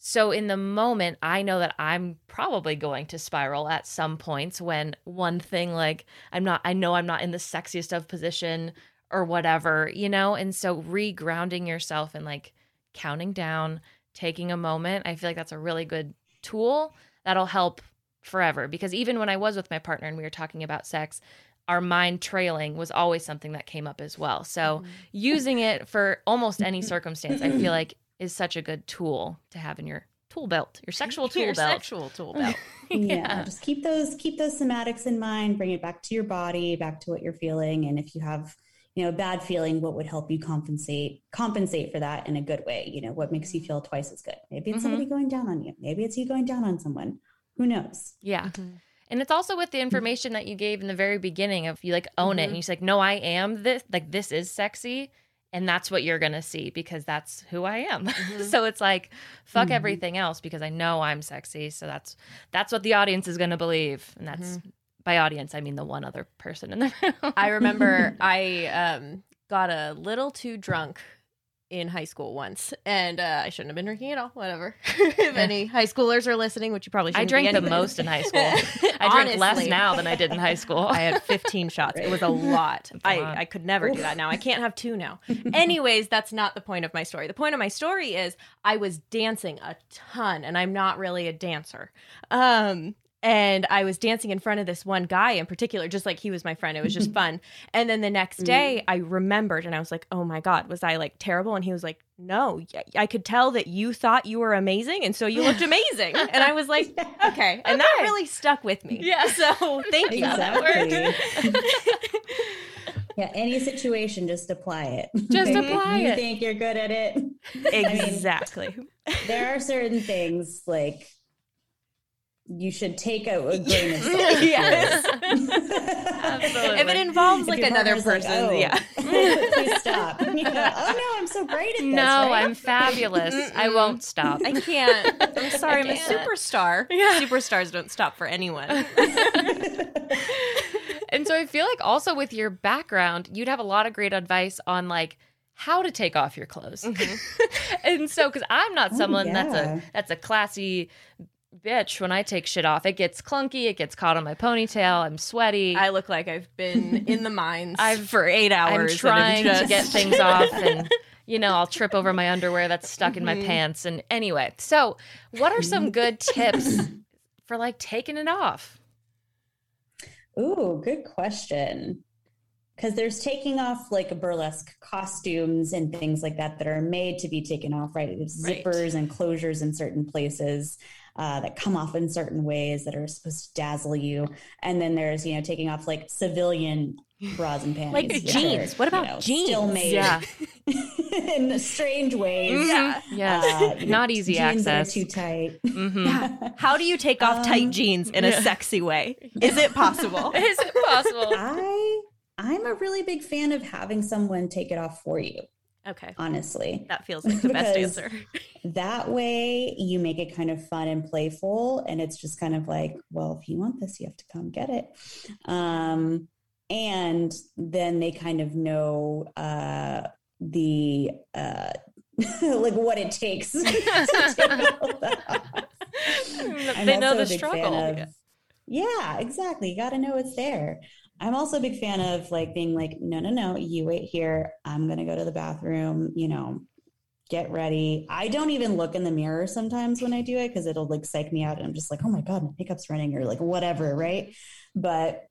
so in the moment, I know that I'm probably going to spiral at some points when one thing like I'm not I know I'm not in the sexiest of position or whatever, you know? And so regrounding yourself and like counting down, taking a moment, I feel like that's a really good tool that'll help forever because even when I was with my partner and we were talking about sex, our mind trailing was always something that came up as well. So mm-hmm. using it for almost any circumstance, I feel like is such a good tool to have in your tool belt, your sexual tool your belt. Sexual tool belt. yeah. yeah, just keep those keep those somatics in mind. Bring it back to your body, back to what you're feeling, and if you have you know a bad feeling, what would help you compensate compensate for that in a good way? You know, what makes you feel twice as good? Maybe it's mm-hmm. somebody going down on you. Maybe it's you going down on someone. Who knows? Yeah. Mm-hmm. And it's also with the information that you gave in the very beginning of you like own mm-hmm. it and you say like, no, I am this like this is sexy and that's what you're going to see because that's who I am. Mm-hmm. so it's like fuck mm-hmm. everything else because I know I'm sexy. So that's that's what the audience is going to believe and that's mm-hmm. by audience I mean the one other person in the room. I remember I um got a little too drunk in high school once, and uh, I shouldn't have been drinking at all. Whatever. if any high schoolers are listening, which you probably should. I drank the most in high school. I drink less now than I did in high school. I had 15 shots. It was a lot. I, I could never do that now. I can't have two now. Anyways, that's not the point of my story. The point of my story is I was dancing a ton, and I'm not really a dancer. Um, and I was dancing in front of this one guy in particular, just like he was my friend. It was just fun. And then the next mm. day, I remembered and I was like, oh my God, was I like terrible? And he was like, no, I could tell that you thought you were amazing. And so you looked amazing. and I was like, okay. And okay. that really stuck with me. Yeah. So thank you. Exactly. yeah. Any situation, just apply it. Just apply you it. You think you're good at it. Exactly. I mean, there are certain things like, you should take a, a grain of salt. yes. Absolutely. If it involves like another person, like, oh, yeah. please stop. Yeah. Oh no, I'm so great at this. No, right? I'm fabulous. I won't stop. I can't. I'm sorry, I'm a superstar. Yeah. Superstars don't stop for anyone. and so I feel like also with your background, you'd have a lot of great advice on like how to take off your clothes. Mm-hmm. and so cuz I'm not oh, someone oh, yeah. that's a that's a classy bitch when I take shit off. It gets clunky, it gets caught on my ponytail, I'm sweaty. I look like I've been in the mines I've, for eight hours. I'm trying just... to get things off and you know, I'll trip over my underwear that's stuck in my mm-hmm. pants. And anyway, so what are some good tips for like taking it off? Ooh, good question. Because there's taking off like burlesque costumes and things like that that are made to be taken off, right? There's right. zippers and closures in certain places uh, that come off in certain ways that are supposed to dazzle you. And then there's, you know, taking off like civilian bras and panties. like jeans. Are, what about you know, jeans? Still made. Yeah. in strange ways. Yeah. Yes. Uh, Not easy jeans that are access. too tight. Mhm. Yeah. How do you take off tight Um, jeans in a sexy way? Is it possible? Is it possible? I I'm a really big fan of having someone take it off for you. Okay. Honestly, That feels like the best answer. that way you make it kind of fun and playful, and it's just kind of like, well, if you want this, you have to come get it. Um, and then they kind of know uh, the uh, like what it takes. to that they know the a big fan struggle. of- yeah, exactly. You got to know it's there. I'm also a big fan of like being like, no, no, no, you wait here. I'm going to go to the bathroom, you know, get ready. I don't even look in the mirror sometimes when I do it because it'll like psych me out. And I'm just like, oh my God, my makeup's running or like whatever. Right. But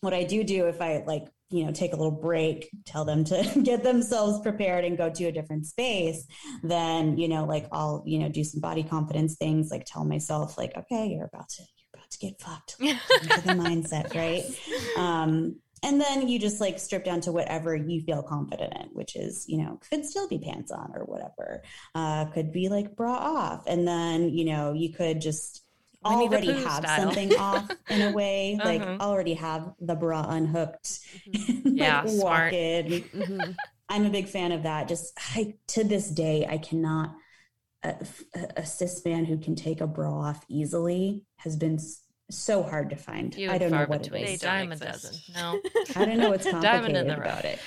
what I do do if I like, you know, take a little break, tell them to get themselves prepared and go to a different space, then, you know, like I'll, you know, do some body confidence things, like tell myself, like, okay, you're about to, to get fucked. Into the mindset, right? Um, and then you just like strip down to whatever you feel confident in, which is, you know, could still be pants on or whatever. Uh, could be like bra off. And then, you know, you could just already have style. something off in a way, like Uh-huh. already have the bra unhooked. and, Yeah, like, smart. walk in. Mhm. I'm a big fan of that. Just I, to this day, I cannot. A, a, a cis man who can take a bra off easily has been so hard to find. Few I don't know what between. it is. don't Dime a exist. dozen. No. I don't know what's Diamond in complicated the rough. about it.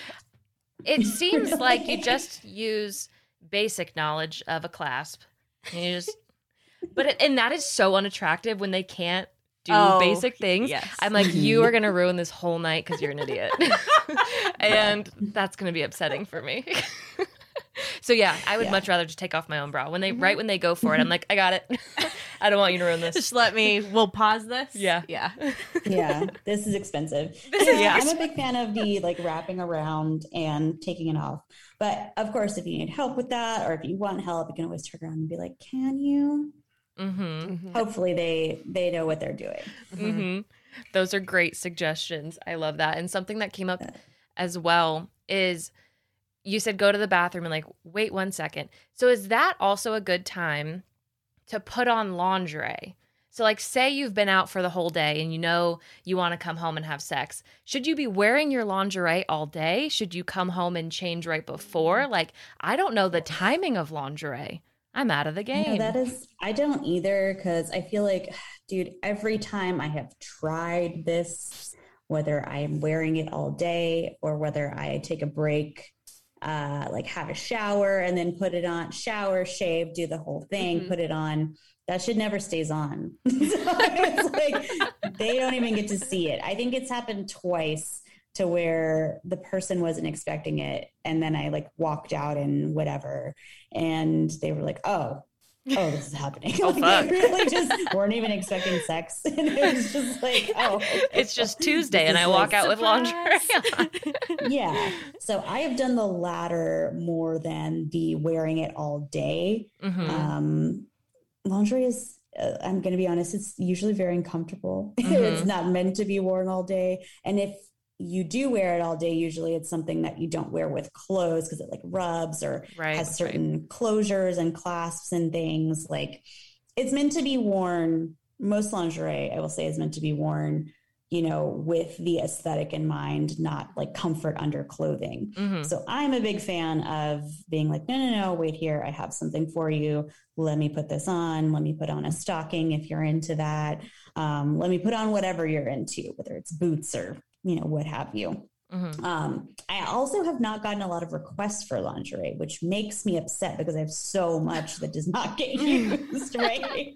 It seems like you just use basic knowledge of a clasp. And you just but it, and that is so unattractive when they can't do Oh, basic things. yes. I'm like, you are gonna ruin this whole night because you're an idiot. and that's gonna be upsetting for me. So yeah, I would Yeah. much rather just take off my own bra. When they right when they go for it, I'm like, I got it. I don't want you to ruin this. Just let me. We'll pause this. Yeah. Yeah. yeah, this is expensive. This Yeah, is- yeah. I'm a big fan of the like wrapping around and taking it off. But of course, if you need help with that, or if you want help, you can always turn around and be like, "Can you?" Mm-hmm. Hopefully, they they know what they're doing. hmm Those are great suggestions. I love that. And something that came up as well is you said go to the bathroom and like wait one second. So is that also a good time to put on lingerie? So like say you've been out for the whole day and you know you want to come home and have sex. Should you be wearing your lingerie all day? Should you come home and change right before? Like I don't know the timing of lingerie. I'm out of the game. that is, I don't either because I feel like, dude, every time I have tried this, whether I'm wearing it all day or whether I take a break, uh, like have a shower and then put it on, shower, shave, do the whole thing, Mhm. put it on. That shit never stays on. so it's like they don't even get to see it. I think it's happened twice to where the person wasn't expecting it and then I like walked out and whatever and they were like, "Oh, oh, this is happening." Oh, like, fuck. Really just weren't even expecting sex, and it was just like, "Oh, it's just Tuesday and I walk like- out with lingerie. on. yeah. So I have done the latter more than the wearing it all day. Mhm. Um, lingerie is. Uh, I'm going to be honest. It's usually very uncomfortable. Mhm. it's not meant to be worn all day, and if you do wear it all day, usually it's something that you don't wear with clothes because it like rubs or Right. has certain closures and clasps and things. Like it's meant to be worn. Most lingerie, I will say, is meant to be worn, you know, with the aesthetic in mind, not like comfort under clothing. Mhm. So I'm a big fan of being like, no, no, no, wait here. I have something for you. Let me put this on. Let me put on a stocking if you're into that. Um, let me put on whatever you're into, whether it's boots or, you know, what have you. Mhm. Um, I also have not gotten a lot of requests for lingerie, which makes me upset because I have so much that does not get used, right?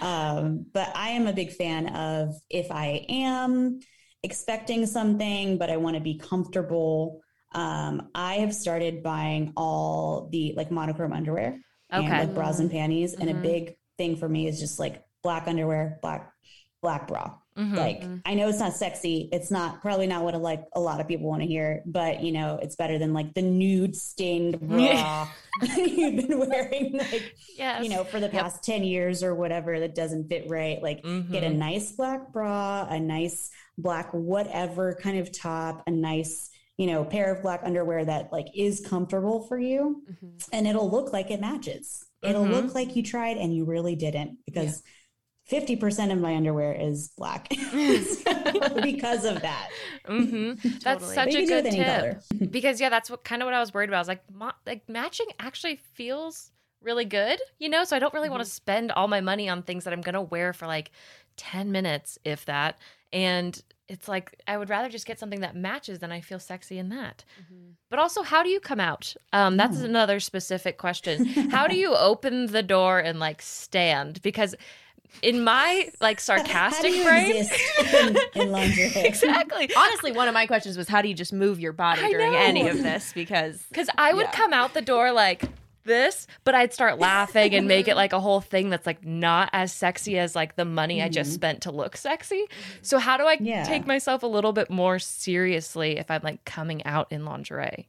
um, but I am a big fan of if I am expecting something, but I want to be comfortable. Um, I have started buying all the like monochrome underwear and Okay. like bras and panties. And a Mhm. big thing for me is just like black underwear, black, black bra. Mhm. Like I know it's not sexy. It's not probably not what a, like a lot of people want to hear, but you know, it's better than like the nude stained bra you've been wearing like yes. you know for the past 10 years or whatever that doesn't fit right. Like get a Mhm. nice black bra, a nice black whatever kind of top, a nice you know, pair of black underwear that like is comfortable for you Mhm. and it'll look like it matches. It'll Mhm. look like you tried and you really didn't because 50% of my underwear is black because of that. hmm That's Totally. such a can do it good tip. color. because yeah, that's what kind of what I was worried about. I was like, ma- like matching actually feels really good, you know. So I don't really want to spend all my money on things that I'm gonna wear for like ten minutes, if that. And it's like I would rather just get something that matches than I feel sexy in that. But also, how do you come out? Um, that's Oh. another specific question. How do you open the door and like stand? Because in my like How sarcastic do you brain, exist in, in lingerie? exactly. Honestly, one of my questions was how do you just move your body I during know. any of this? Because Because I would Yeah. come out the door like this, but I'd start laughing and make it like a whole thing that's like not as sexy as like the money I just Mhm. spent to look sexy. So how do I Yeah. take myself a little bit more seriously if I'm like coming out in lingerie?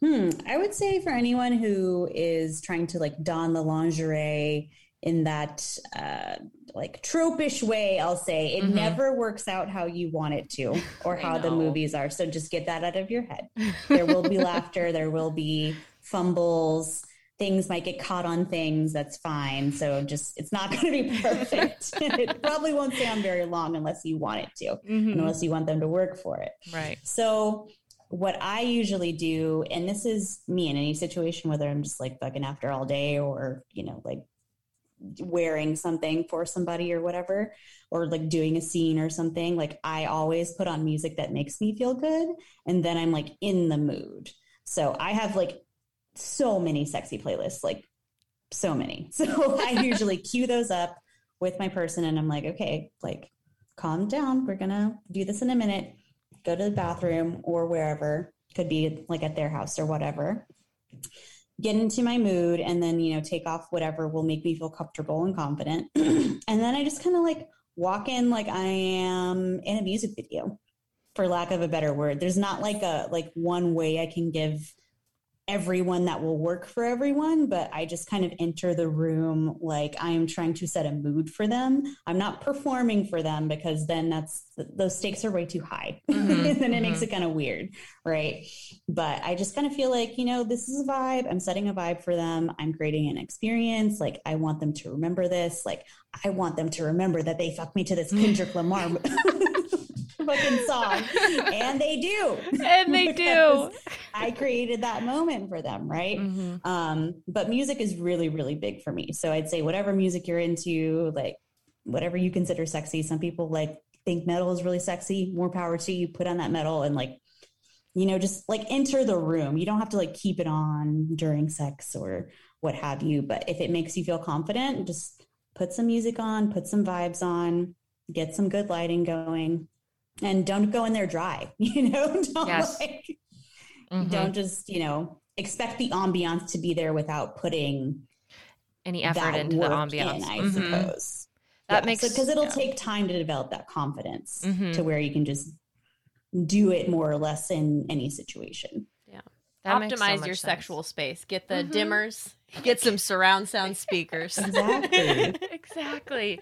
Hmm. I would say for anyone who is trying to like don the lingerie in that uh, like tropish way, I'll say it Mhm. never works out how you want it to or how the movies are. So just get that out of your head. There will be laughter. There will be fumbles. Things might get caught on things. That's fine. So just it's not going to be perfect. it probably won't sound very long unless you want it to, unless you want them to work for it. Right. So what I usually do, and this is me in any situation, whether I'm just like fucking after all day or, you know, like wearing something for somebody or whatever, or like doing a scene or something, like I always put on music that makes me feel good. And then I'm like in the mood. So I have like so many sexy playlists, like so many. So I usually cue those up with my person and I'm like, okay, like calm down. We're to do this in a minute. Go to the bathroom or wherever, could be like at their house or whatever. Get into my mood and then, you know, take off whatever will make me feel comfortable and confident. and then I just kind of like walk in like I am in a music video, for lack of a better word. There's not like a like one way I can give everyone that will work for everyone, but I just kind of enter the room like I am trying to set a mood for them. I'm not performing for them because then that's those stakes are way too high. Mhm, and then it makes it kind of weird, right? But I just kind of feel like, you know, this is a vibe. I'm setting a vibe for them. I'm creating an experience. Like I want them to remember this. Like I want them to remember that they fucked me to this Kendrick Lamar fucking song. And they do. And they do. I created that moment for them, right? Um, but music is really, really big for me. So I'd say whatever music you're into, like whatever you consider sexy. Some people like think metal is really sexy. More power to you. Put on that metal and like, you know, just like enter the room. You don't have to like keep it on during sex or what have you. But if it makes you feel confident, just put some music on, put some vibes on, get some good lighting going, and don't go in there dry. You know, don't Yes. like Mhm. don't just you know expect the ambiance to be there without putting Any effort that into the ambiance. in, I Mhm. suppose. That makes- because it'll yeah. take time to develop that confidence Mhm. to where you can just do it more or less in any situation. That makes so optimize your sense. sexual space. Get the Mhm. dimmers. Get some surround sound speakers. Exactly. exactly.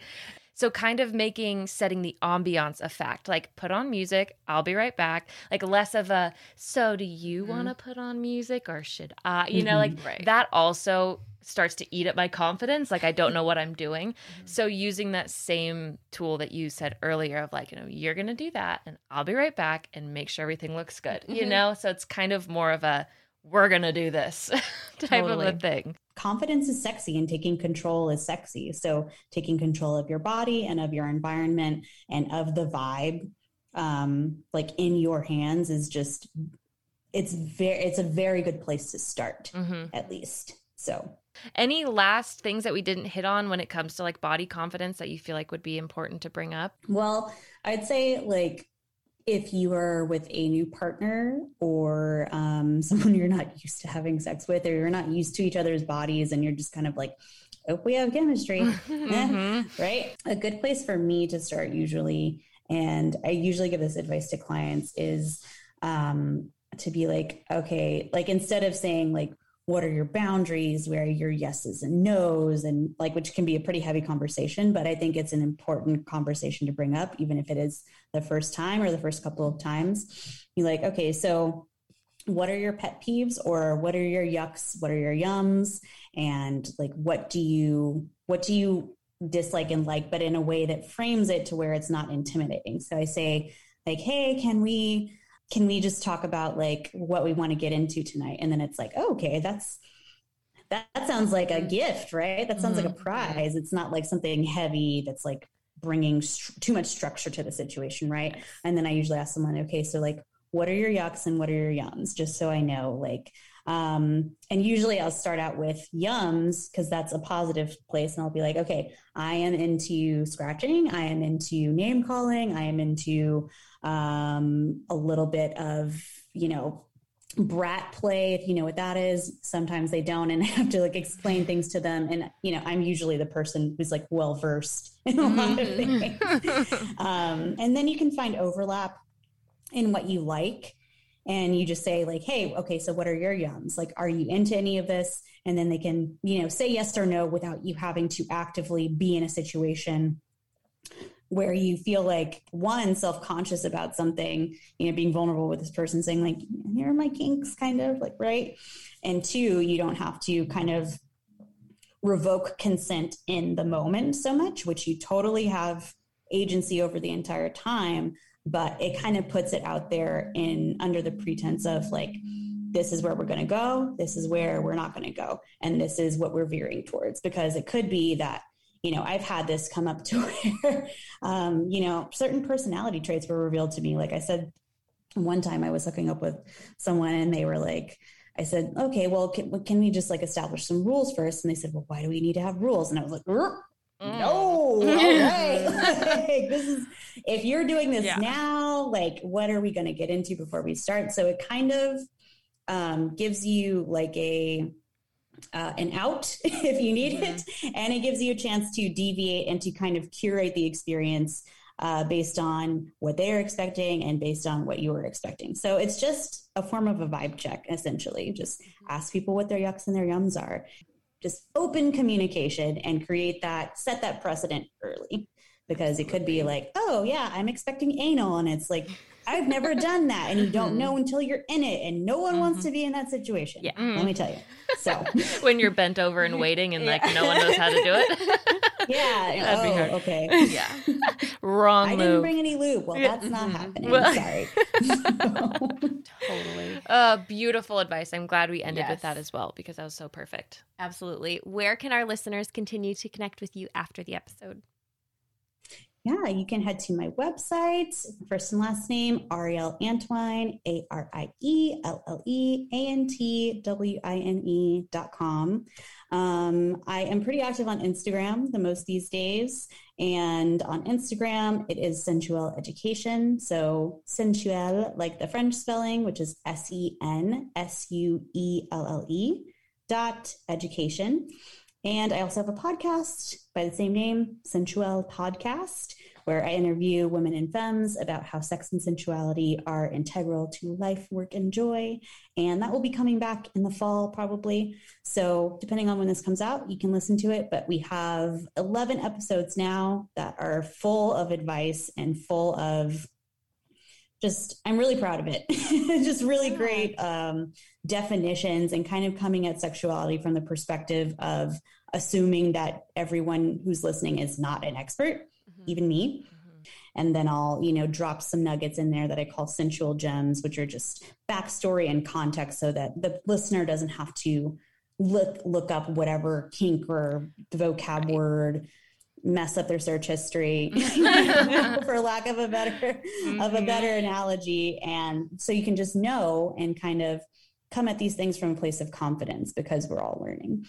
So kind of making setting the ambiance a fact. Like put on music, I'll be right back. Like less of a so do you Mhm. want to put on music or should I? You know, like Right. that also starts to eat at my confidence. Like I don't know what I'm doing. So using that same tool that you said earlier of like, you know, you're going to do that and I'll be right back and make sure everything looks good. You Mhm. know, so it's kind of more of a we're going to do this type of a thing. Confidence is sexy and taking control is sexy. So taking control of your body and of your environment and of the vibe um like in your hands is just it's very it's a very good place to start Mhm. at least. So Any last things that we didn't hit on when it comes to like body confidence that you feel like would be important to bring up? Well, I'd say like if you are with a new partner or um, someone you're not used to having sex with, or you're not used to each other's bodies, and you're just kind of like, oh, we have chemistry, Eh, Mhm. right? A good place for me to start usually, and I usually give this advice to clients is um, to be like, okay, like instead of saying like, what are your boundaries where are your yeses and nos and like which can be a pretty heavy conversation but i think it's an important conversation to bring up even if it is the first time or the first couple of times you're like, okay, so what are your pet peeves or what are your yucks? What are your yums? And like, what do you, what do you dislike and like, but in a way that frames it to where it's not intimidating. So I say, like, hey, can we, can we just talk about like what we want to get into tonight? And then it's like, oh, okay, that's, that, that sounds like a gift, right? That sounds mm-hmm. like a mm-hmm. prize. It's not like something heavy that's like bringing st- too much structure to the situation, right? And then I usually ask someone, okay, so like, what are your yucks and what are your yums? Just so I know, like, um, and usually I'll start out with yums because that's a positive place. And I'll be like, okay, I am into scratching. I am into name calling. I am into um, a little bit of, you know, brat play if you know what that is. Sometimes they don't and i have to like explain things to them. And you know i'm usually the person who's like well versed in a lot of mm-hmm. things. Um, and then you can find overlap in what you like and you just say like hey okay so what are your yums? Like are you into any of this? And then they can you know say yes or no without you having to actively be in a situation where you feel like one self-conscious about something you know being vulnerable with this person saying like here are my kinks kind of like right? And two you don't have to kind of revoke consent in the moment so much which you totally have agency over the entire time but it kind of puts it out there in under the pretense of like this is where we're going to go this is where we're not going to go and this is what we're veering towards. Because it could be that you know i've had this come up to where um, you know certain personality traits were revealed to me like i said one time i was hooking up with someone and they were like I said, okay, well, can, can, we just like establish some rules first? And they said, well, why do we need to have rules? And I was like, Mm. No, all right. like, this is if you're doing this yeah. now, like what are we going to get into before we start? So it kind of um, gives you like a uh, an out if you need mm-hmm. it, and it gives you a chance to deviate and to kind of curate the experience uh, based on what they're expecting and based on what you were expecting. So it's just a form of a vibe check, essentially. Just mm-hmm. ask people what their yucks and their yums are just open communication and create that, set that precedent early because it could be like, oh, yeah, I'm expecting anal. And it's like, I've never done that. And you don't mm-hmm. know until you're in it. And no one mm-hmm. wants to be in that situation. Yeah. Let me tell you. So when you're bent over and waiting and like yeah. no one knows how to do it. yeah. That'd oh, be hard. Okay. Yeah. Wrong. I didn't bring any lube. Well, that's not mm-hmm. happening. Well, Sorry. totally. Uh, beautiful advice. I'm glad we ended yes. with that as well because that was so perfect. Absolutely. Where can our listeners continue to connect with you after the episode? Yeah, you can head to my website, first and last name, Arielle Antwine, A R I E L L E A N T W I N E dot com. Um, I am pretty active on Instagram the most these days. And on Instagram, it is Sensuelle Education. So sensuelle, like the French spelling, which is S E N S U E L L E dot education. And I also have a podcast by the same name, Sensuelle Podcast, where I interview women and femmes about how sex and sensuality are integral to life, work, and joy. And that will be coming back in the fall, probably. So, depending on when this comes out, you can listen to it. But we have 11 episodes now that are full of advice and full of just i'm really proud of it just really great um, definitions and kind of coming at sexuality from the perspective of assuming that everyone who's listening is not an expert. Even me mm-hmm. and then i'll you know drop some nuggets in there that i call sensual gems which are just backstory and context so that the listener doesn't have to look look up whatever kink or vocab right. word mess up their search history for lack of a better mm-hmm. of a mm-hmm. better analogy and so you can just know and kind of come at these things from a place of confidence because we're all learning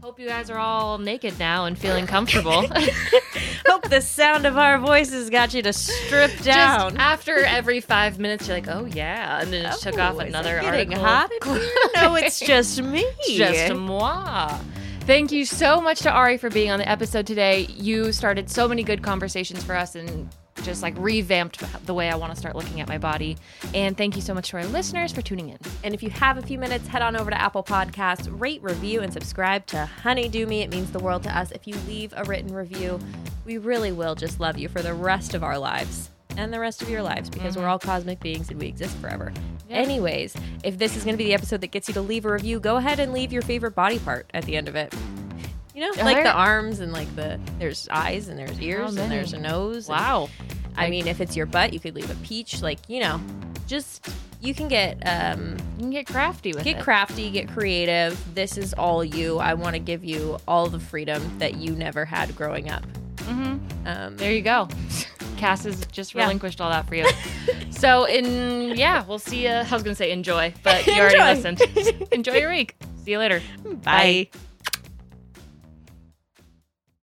Hope you guys are all naked now and feeling comfortable. Hope the sound of our voices got you to strip down. Just after every five minutes, you're like, "Oh yeah," and then it oh, took off another getting article. hot. no, it's just me. just moi. Thank you so much to Ari for being on the episode today. You started so many good conversations for us and just like revamped the way I want to start looking at my body. And thank you so much to our listeners for tuning in. And if you have a few minutes, head on over to Apple Podcasts, rate, review, and subscribe to Honey Dew Me. It means the world to us if you leave a written review. We really will just love you for the rest of our lives. and the rest of your lives because we're mm-hmm. all cosmic beings and we exist forever. Yeah. Anyways, if this is going to be the episode that gets you to leave a review, go ahead and leave your favorite body part at the end of it. You know, like the arms and like the there's eyes and there's ears and there's a nose. and- Wow. I mean, if it's your butt, you could leave a peach. Like you know, just you can get um You can get crafty with it. get it. crafty, get creative. This is all you. I want to give you all the freedom that you never had growing up. hmm Um, There you go. Cass has just Yeah. relinquished all that for you. so, in yeah, we'll see you. I was gonna say enjoy, but you already listened. enjoy your week. See you later. bye.